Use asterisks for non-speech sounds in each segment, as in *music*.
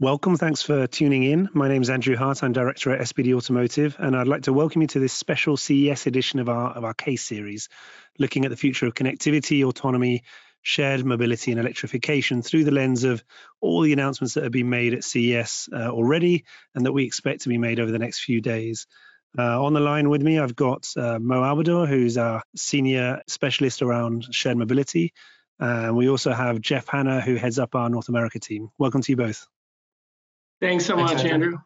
Welcome. Thanks for tuning in. My name is Andrew Hart. I'm director at SBD Automotive, and I'd like to welcome you to this special CES edition of our of our case series, looking at the future of connectivity, autonomy, shared mobility, and electrification through the lens of all the announcements that have been made at CES uh, already, and that we expect to be made over the next few days. Uh, on the line with me, I've got uh, Mo Albador, who's our senior specialist around shared mobility. And we also have Jeff Hanna, who heads up our North America team. Welcome to you both. Thanks so Thanks, much, Andrew. Andrew.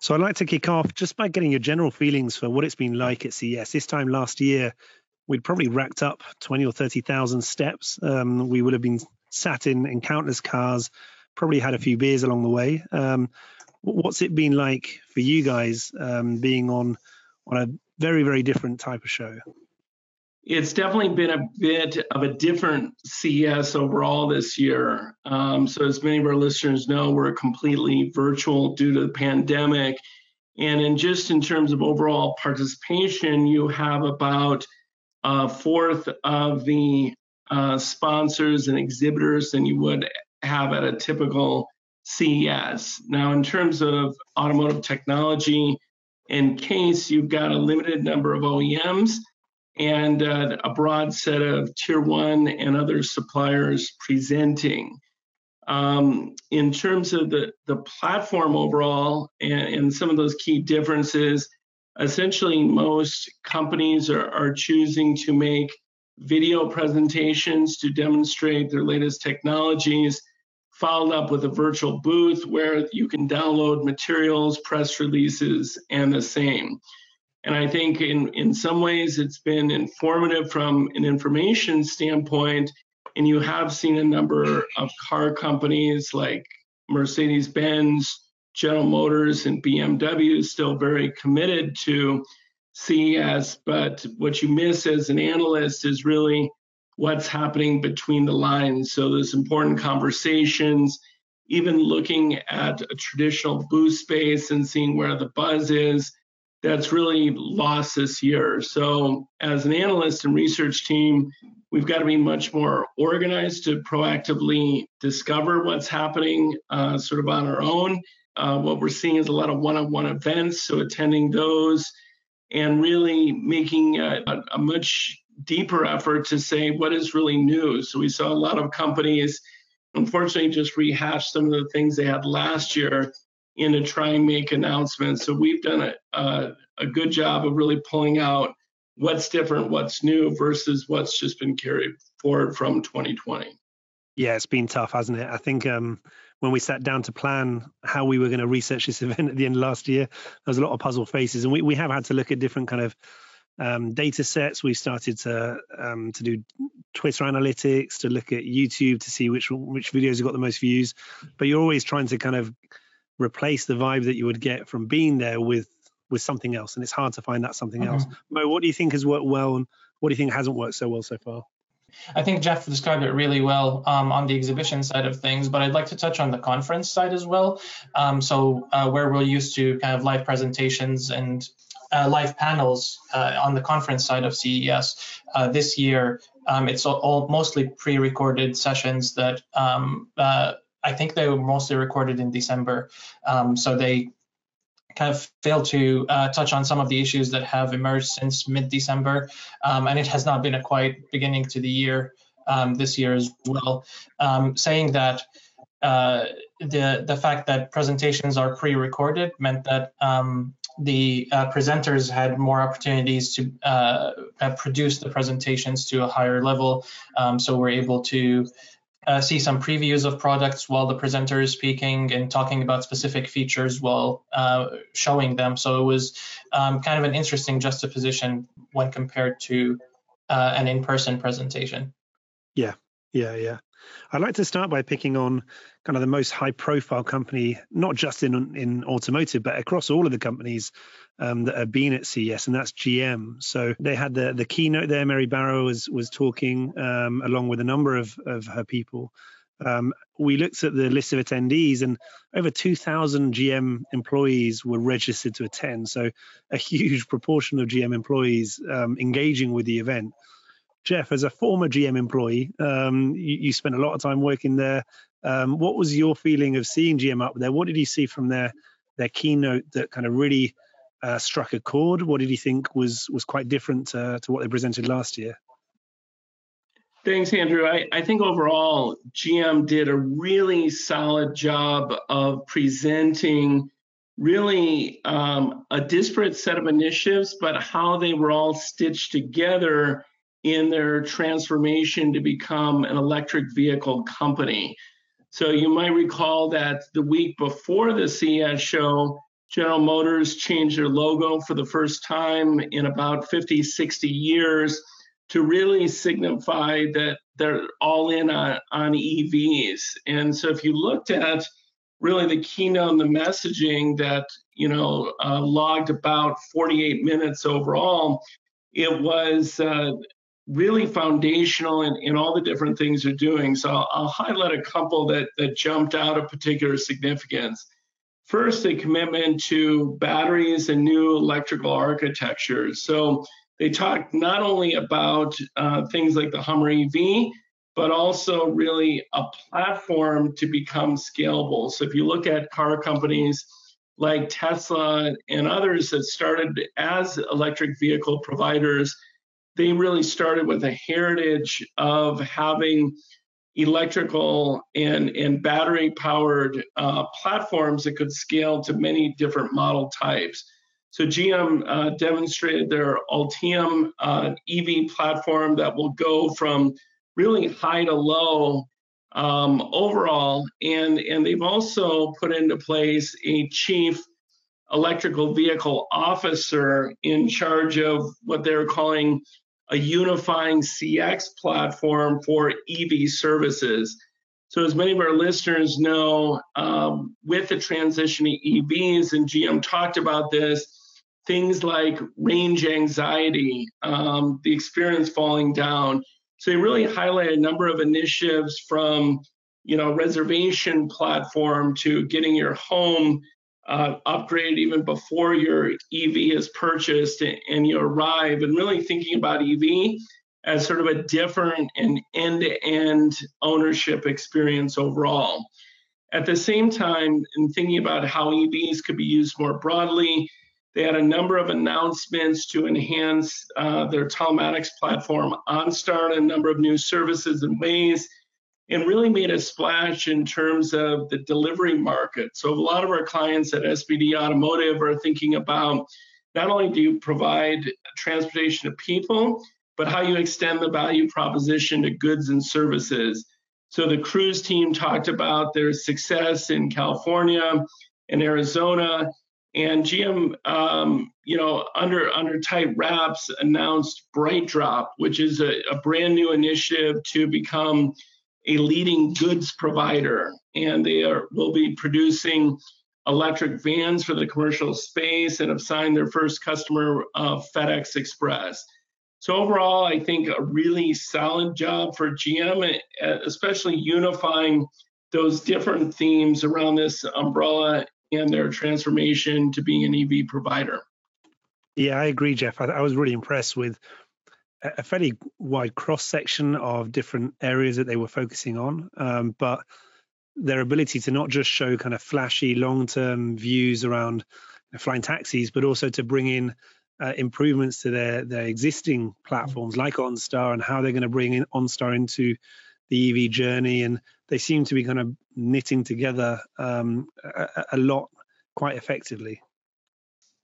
So I'd like to kick off just by getting your general feelings for what it's been like at CES. This time last year, we'd probably racked up 20 or 30,000 steps. Um, we would have been sat in, in countless cars, probably had a few beers along the way. Um, what's it been like for you guys um, being on on a very, very different type of show? It's definitely been a bit of a different CES overall this year. Um, so, as many of our listeners know, we're completely virtual due to the pandemic. And in just in terms of overall participation, you have about a fourth of the uh, sponsors and exhibitors than you would have at a typical CES. Now, in terms of automotive technology, in case you've got a limited number of OEMs and uh, a broad set of tier one and other suppliers presenting. Um, in terms of the, the platform overall and, and, some of those key differences, essentially most companies are, are choosing to make video presentations to demonstrate their latest technologies, followed up with a virtual booth where you can download materials, press releases, and the same. And I think in, in some ways it's been informative from an information standpoint. And you have seen a number of car companies like Mercedes Benz, General Motors, and BMW still very committed to CES. But what you miss as an analyst is really what's happening between the lines. So there's important conversations, even looking at a traditional booth space and seeing where the buzz is that's really lost this year. So, as an analyst and research team, we've got to be much more organized to proactively discover what's happening uh, sort of on our own. Uh, what we're seeing is a lot of one on one events, so attending those and really making a, a much deeper effort to say what is really new. So, we saw a lot of companies unfortunately just rehash some of the things they had last year in to try and make announcements. So we've done a, a, a good job of really pulling out what's different, what's new versus what's just been carried forward from 2020. Yeah, it's been tough, hasn't it? I think um, when we sat down to plan how we were going to research this *laughs* event at the end of last year, there was a lot of puzzle faces, and we, we have had to look at different kind of um, data sets. We started to um, to do Twitter analytics, to look at YouTube to see which which videos have got the most views. But you're always trying to kind of replace the vibe that you would get from being there with with something else and it's hard to find that something mm-hmm. else mo what do you think has worked well and what do you think hasn't worked so well so far I think Jeff described it really well um, on the exhibition side of things, but I'd like to touch on the conference side as well. Um, so, uh, where we're used to kind of live presentations and uh, live panels uh, on the conference side of CES, uh, this year um, it's all, all, mostly pre-recorded sessions that um, uh, I think they were mostly recorded in December. Um, so they kind of failed to uh, touch on some of the issues that have emerged since mid-December, um, and it has not been a quiet beginning to the year um, this year as well. Um, saying that uh, the the fact that presentations are pre-recorded meant that um, the uh, presenters had more opportunities to uh, produce the presentations to a higher level, um, so we're able to uh, see some previews of products while the presenter is speaking and talking about specific features while uh, showing them. So it was um, kind of an interesting juxtaposition when compared to uh, an in-person presentation. Yeah, yeah, yeah. I'd like to start by picking on kind of the most high-profile company, not just in in automotive, but across all of the companies um, that have been at CES, and that's GM. So they had the the keynote there. Mary Barra was was talking um, along with a number of of her people. Um, we looked at the list of attendees, and over 2,000 GM employees were registered to attend. So a huge proportion of GM employees um, engaging with the event Jeff, as a former GM employee, um, you, you, spent a lot of time working there. Um, what was your feeling of seeing GM up there? What did you see from their their keynote that kind of really uh, struck a chord? What did you think was was quite different to, to what they presented last year? Thanks, Andrew. I, I, think overall, GM did a really solid job of presenting really um, a disparate set of initiatives, but how they were all stitched together in their transformation to become an electric vehicle company. So you might recall that the week before the CES show, General Motors changed their logo for the first time in about 50, 60 years to really signify that they're all in on, on EVs. And so if you looked at really the keynote and the messaging that you know uh, logged about 48 minutes overall it was uh, really foundational in, in all the different things they're doing. So I'll, I'll, highlight a couple that that jumped out of particular significance. First a commitment to batteries and new electrical architectures. So they talked not only about uh, things like the hummer ev but also really a platform to become scalable. So if you look at car companies like Tesla and others that started as electric vehicle providers, they really started with a heritage of having electrical and, and battery powered uh, platforms that could scale to many different model types. So GM uh, demonstrated their Ultium uh, EV platform that will go from really high to low um, overall. And, and they've also put into place a chief electrical vehicle officer in charge of what they're calling a unifying CX platform for EV services. So, as many of our listeners know, um, with the transition to EVs, and GM talked about this, things like range anxiety, um, the experience falling down, so they really highlight a number of initiatives from, you know, reservation platform to getting your home uh, upgraded even before your EV is purchased and you arrive, and really thinking about EV as sort of a different and end-to-end ownership experience overall. At the same time, in thinking about how EVs could be used more broadly, they had a number of announcements to enhance uh, their telematics platform, OnStar, and a number of new services and ways, and really made a splash in terms of the delivery market. So, a lot of our clients at SBD Automotive are thinking about not only do you provide transportation to people, but how you extend the value proposition to goods and services. So, the cruise team talked about their success in California and Arizona and GM, um, you know, under under tight wraps, announced Bright Drop, which is a, a brand new initiative to become a leading goods provider, and they are will be producing electric vans for the commercial space and have signed their first customer, uh, FedEx Express. So overall, I think a really solid job for GM, especially unifying those different themes around this umbrella and their transformation to being an EV provider. Yeah, I agree, Jeff. I, I was really impressed with a fairly wide cross section of different areas that they were focusing on, um, but their ability to not just show kind of flashy long-term views around flying taxis, but also to bring in uh, improvements to their their existing platforms like OnStar and how they're going to bring in OnStar into the EV journey, and they seem to be kind of knitting together um, a, a, lot quite effectively.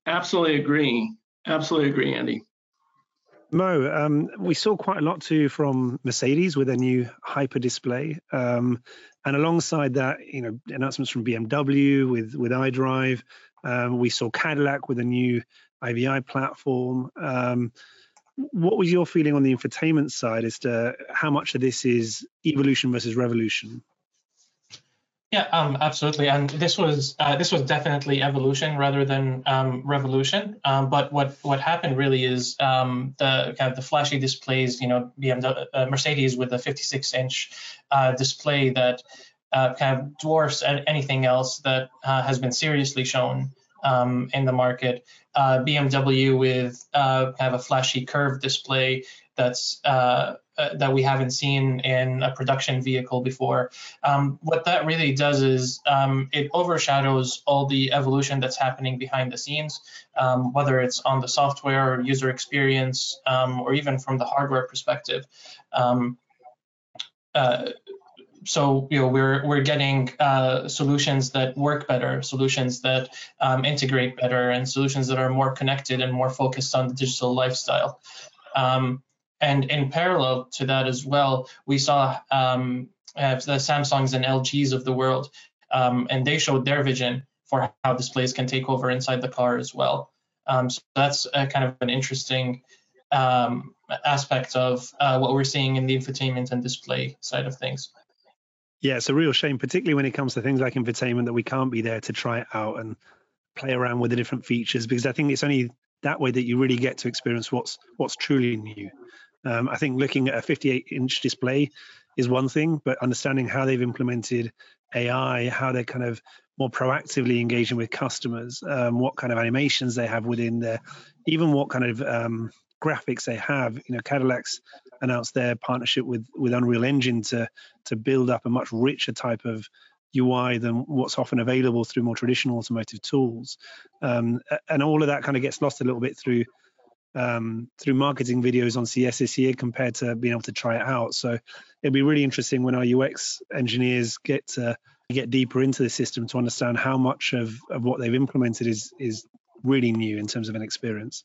Absolutely agree. Absolutely agree, Andy. Mo, um, we saw quite a lot too from Mercedes with their new Hyper display, um, and alongside that, you know, announcements from BMW with with iDrive. Um, we saw Cadillac with a new IVI platform. Um, what was your feeling on the infotainment side as to how much of this is evolution versus revolution? Yeah, um, absolutely, and this was uh, this was definitely evolution rather than um, revolution. Um, but what what happened really is um, the kind of the flashy displays. You know, BMW, uh, Mercedes with a 56-inch uh, display that uh, kind of dwarfs anything else that uh, has been seriously shown um, in the market. Uh, BMW with kind of a flashy curved display, that's uh, uh, that we haven't seen in a production vehicle before. Um, what that really does is um, it overshadows all the evolution that's happening behind the scenes, um, whether it's on the software or user experience, um, or even from the hardware perspective. Um, uh, so you know we're we're getting uh, solutions that work better, solutions that um, integrate better, and solutions that are more connected and more focused on the digital lifestyle. Um, and in parallel to that as well, we saw um, uh, the Samsungs and LGs of the world, um, and they showed their vision for how displays can take over inside the car as well. Um, so that's kind of an interesting um, aspect of uh, what we're seeing in the infotainment and display side of things. Yeah, it's a real shame, particularly when it comes to things like infotainment, that we can't be there to try it out and play around with the different features because I think it's only that way that you really get to experience what's what's truly new. Um, I think looking at a 58 inch display is one thing, but understanding how they've implemented AI, how they're kind of more proactively engaging with customers, um, what kind of animations they have within there, even what kind of um, graphics they have. You know, Cadillac's announced their partnership with with Unreal Engine to to build up a much richer type of UI than what's often available through more traditional automotive tools, um, and all of that kind of gets lost a little bit through um, through marketing videos on CES this year compared to being able to try it out. So it'll be really interesting when our UX engineers get to get deeper into the system to understand how much of, of what they've implemented is is really new in terms of an experience.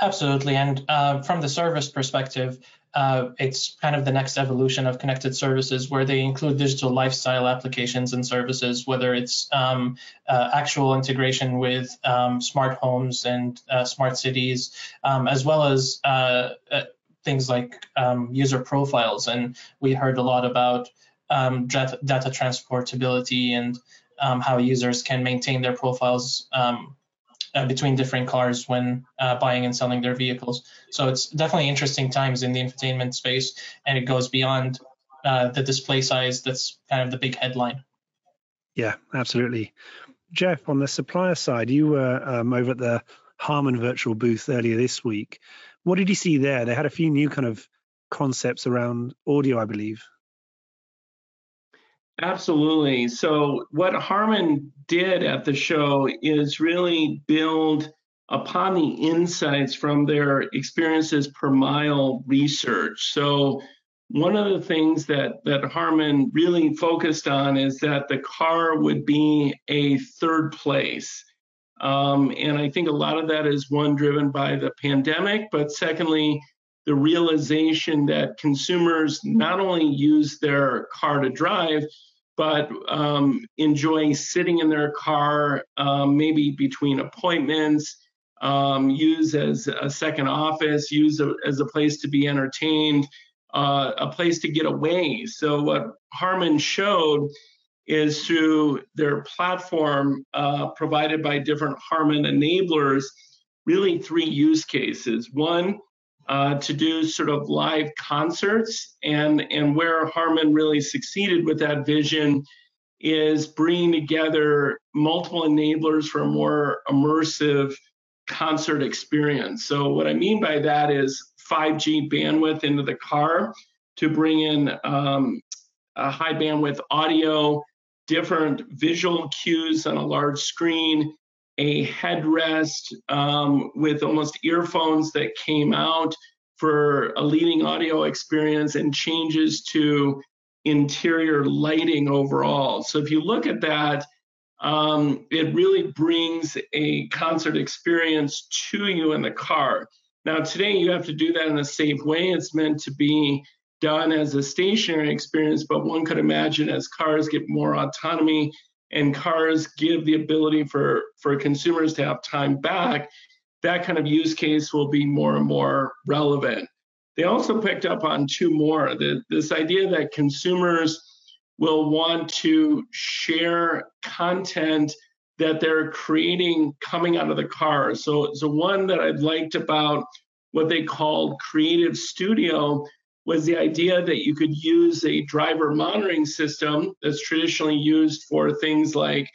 Absolutely. And uh, from the service perspective, uh, it's kind of the next evolution of connected services where they include digital lifestyle applications and services, whether it's um, uh, actual integration with um, smart homes and uh, smart cities, um, as well as uh, uh, things like um, user profiles. And we heard a lot about um, data, transportability and um, how users can maintain their profiles uh, between different cars when uh, buying and selling their vehicles. So it's definitely interesting times in the infotainment space, and it goes beyond uh, the display size. That's kind of the big headline. Yeah, absolutely. Jeff, on the supplier side, you were um, over at the Harman virtual booth earlier this week. What did you see there? They had a few new kind of concepts around audio, I believe. Absolutely. So, what Harman did at the show is really build upon the insights from their experiences per mile research. So, one of the things that, that Harman really focused on is that the car would be a third place. Um, and I think a lot of that is one driven by the pandemic, but secondly, the realization that consumers not only use their car to drive, but um, enjoy sitting in their car, um, maybe between appointments, um, use as a second office, use a, as a place to be entertained, uh, a place to get away. So, what Harman showed is through their platform uh, provided by different Harman enablers, really three use cases. One, uh, to do sort of live concerts. And, and where Harman really succeeded with that vision is bringing together multiple enablers for a more immersive concert experience. So, what I mean by that is 5G bandwidth into the car to bring in um, a high bandwidth audio, different visual cues on a large screen, a headrest um, with almost earphones that came out for a leading audio experience and changes to interior lighting overall. So if you look at that, um, it really brings a concert experience to you in the car. Now, today you have to do that in a safe way. It's meant to be done as a stationary experience, but one could imagine as cars get more autonomy and cars give the ability for, for consumers to have time back, that kind of use case will be more and more relevant. They also picked up on two more the, this idea that consumers will want to share content that they're creating coming out of the car. So, so one that I liked about what they called Creative Studio was the idea that you could use a driver monitoring system that's traditionally used for things like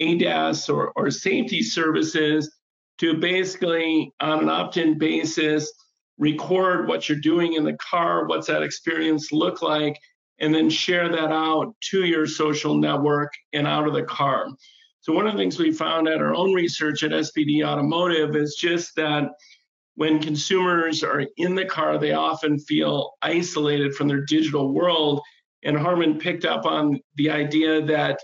ADAS or, or safety services to basically, on an opt in basis, record what you're doing in the car, what's that experience look like, and then share that out to your social network and out of the car. So one of the things we found at our own research at SBD Automotive is just that when consumers are in the car, they often feel isolated from their digital world. And Harman picked up on the idea that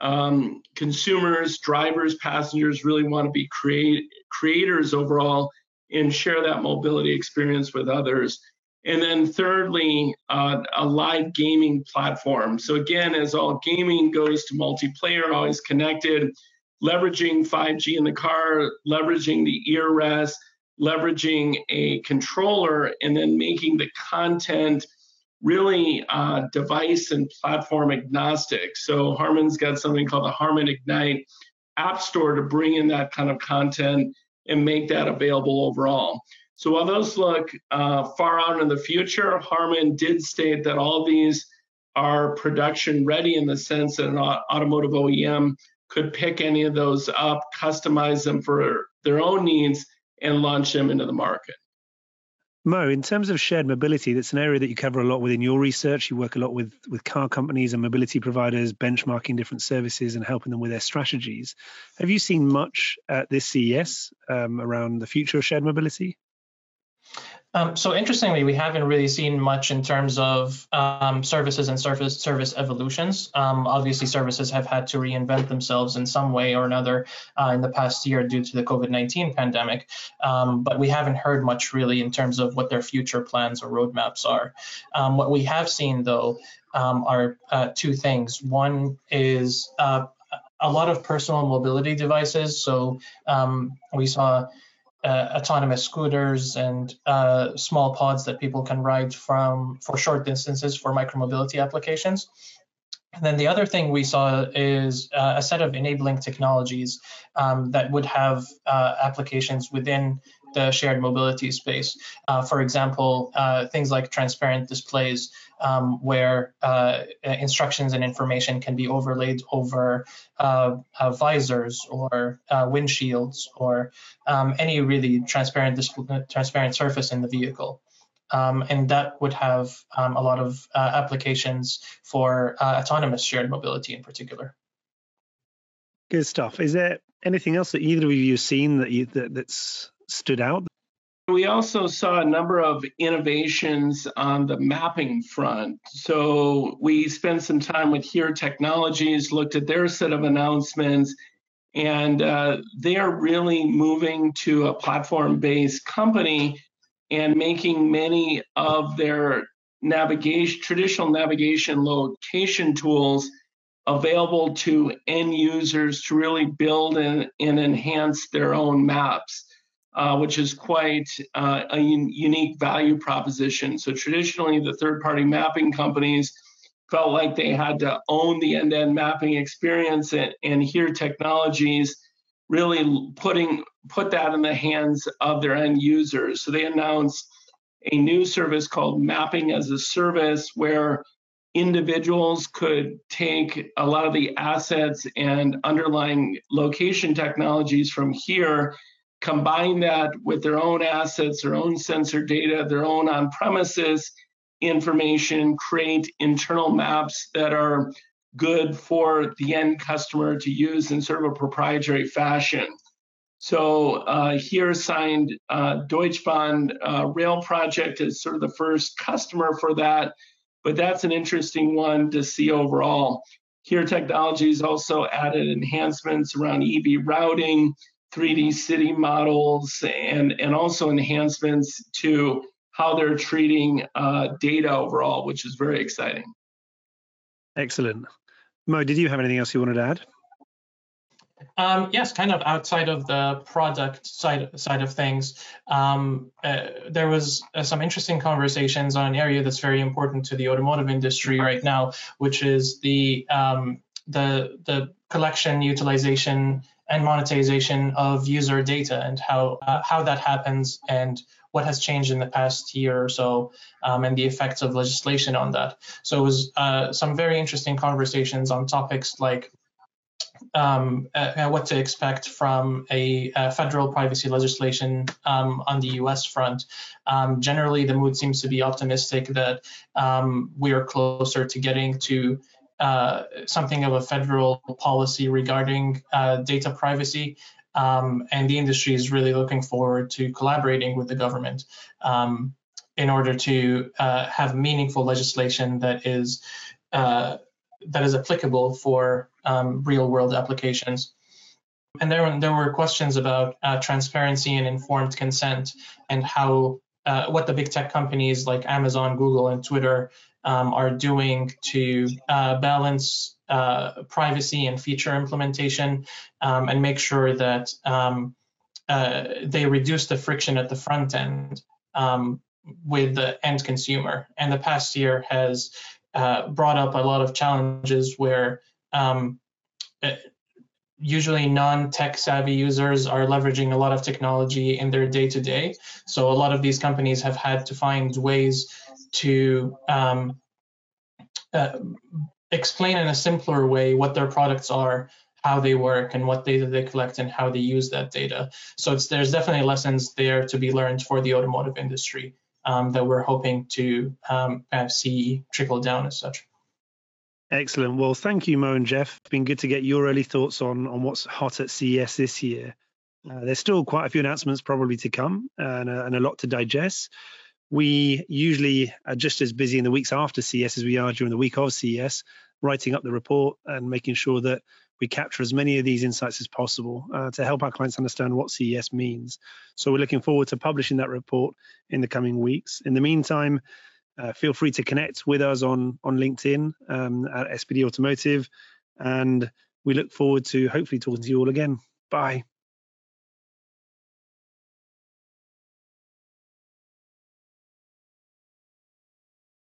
um, consumers, drivers, passengers really want to be create, creators overall and share that mobility experience with others. And then thirdly, uh, a live gaming platform. So again, as all gaming goes to multiplayer, always connected, leveraging 5G in the car, leveraging the ear rest, leveraging a controller, and then making the content really uh, device and platform agnostic. So Harman's got something called the Harman Ignite App Store to bring in that kind of content and make that available overall. So while those look uh, far out in the future, Harman did state that all these are production ready in the sense that an automotive OEM could pick any of those up, customize them for their own needs, and launch them into the market. Mo, in terms of shared mobility, that's an area that you cover a lot within your research. You work a lot with, with car companies and mobility providers, benchmarking different services and helping them with their strategies. Have you seen much at this CES um, around the future of shared mobility? Um, so interestingly, we haven't really seen much in terms of um, services and service service evolutions. Um, obviously, services have had to reinvent themselves in some way or another uh, in the past year due to the COVID-19 pandemic. Um, but we haven't heard much really in terms of what their future plans or roadmaps are. Um, what we have seen though um, are uh, two things. One is uh, a lot of personal mobility devices. So we saw uh, autonomous scooters and uh, small pods that people can ride from for short distances for micromobility applications. And then the other thing we saw is uh, a set of enabling technologies um, that would have uh, applications within the shared mobility space. Uh, for example, uh, things like transparent displays um, where uh, instructions and information can be overlaid over uh, uh, visors or uh, windshields or um, any really transparent transparent surface in the vehicle. Um, and that would have um, a lot of applications for autonomous shared mobility in particular. Good stuff. Is there anything else that either of you have seen that you that, that's stood out? We also saw a number of innovations on the mapping front. So we spent some time with Here Technologies, looked at their set of announcements, and uh, they are really moving to a platform based company and making many of their navigation, traditional navigation location tools available to end users to really build and, and enhance their own maps uh, which is quite uh, a un- unique value proposition. So traditionally, the third-party mapping companies felt like they had to own the end-to-end mapping experience, and, and here technologies really putting put that in the hands of their end users. So they announced a new service called Mapping as a Service, where individuals could take a lot of the assets and underlying location technologies from here combine that with their own assets, their own sensor data, their own on premises information, create internal maps that are good for the end customer to use in sort of a proprietary fashion. So uh, here signed uh, Deutsche Bahn uh, Rail Project is sort of the first customer for that, but that's an interesting one to see overall. Here Technologies also added enhancements around EV routing, 3D city models and, and also enhancements to how they're treating uh, data overall, which is very exciting. Excellent. Mo, did you have anything else you wanted to add? Um, yes, kind of outside of the product side side of things, um, uh, there was uh, some interesting conversations on an area that's very important to the automotive industry right now, which is the um, the the collection, utilization, and monetization of user data and how uh, how that happens and what has changed in the past year or so um, and the effects of legislation on that. So it was uh, some very interesting conversations on topics like um, uh, what to expect from a, a federal privacy legislation um, on the U.S. front. Um, generally, the mood seems to be optimistic that um, we are closer to getting to uh, something of a federal policy regarding uh, data privacy. Um, and the industry is really looking forward to collaborating with the government um, in order to uh, have meaningful legislation that is uh, that is applicable for um, real world applications. And there, there were questions about uh, transparency and informed consent and how what the big tech companies like Amazon, Google, and Twitter um, are doing to uh, balance uh, privacy and feature implementation um, and make sure that um, uh, they reduce the friction at the front end um, with the end consumer. And the past year has uh, brought up a lot of challenges where um, uh, usually non-tech savvy users are leveraging a lot of technology in their day-to-day. So a lot of these companies have had to find ways to um, uh, explain in a simpler way what their products are, how they work, and what data they collect, and how they use that data. So there's definitely lessons there to be learned for the automotive industry um, that we're hoping to um, kind of see trickle down as such. Excellent. Well, thank you, Mo and Jeff. It's been good to get your early thoughts on on what's hot at CES this year. Uh, there's still quite a few announcements probably to come and, and a lot to digest. We usually are just as busy in the weeks after CES as we are during the week of CES, writing up the report and making sure that we capture as many of these insights as possible uh, to help our clients understand what CES means. So we're looking forward to publishing that report in the coming weeks. In the meantime, uh, feel free to connect with us on on LinkedIn um, at SBD Automotive, and we look forward to hopefully talking to you all again. Bye.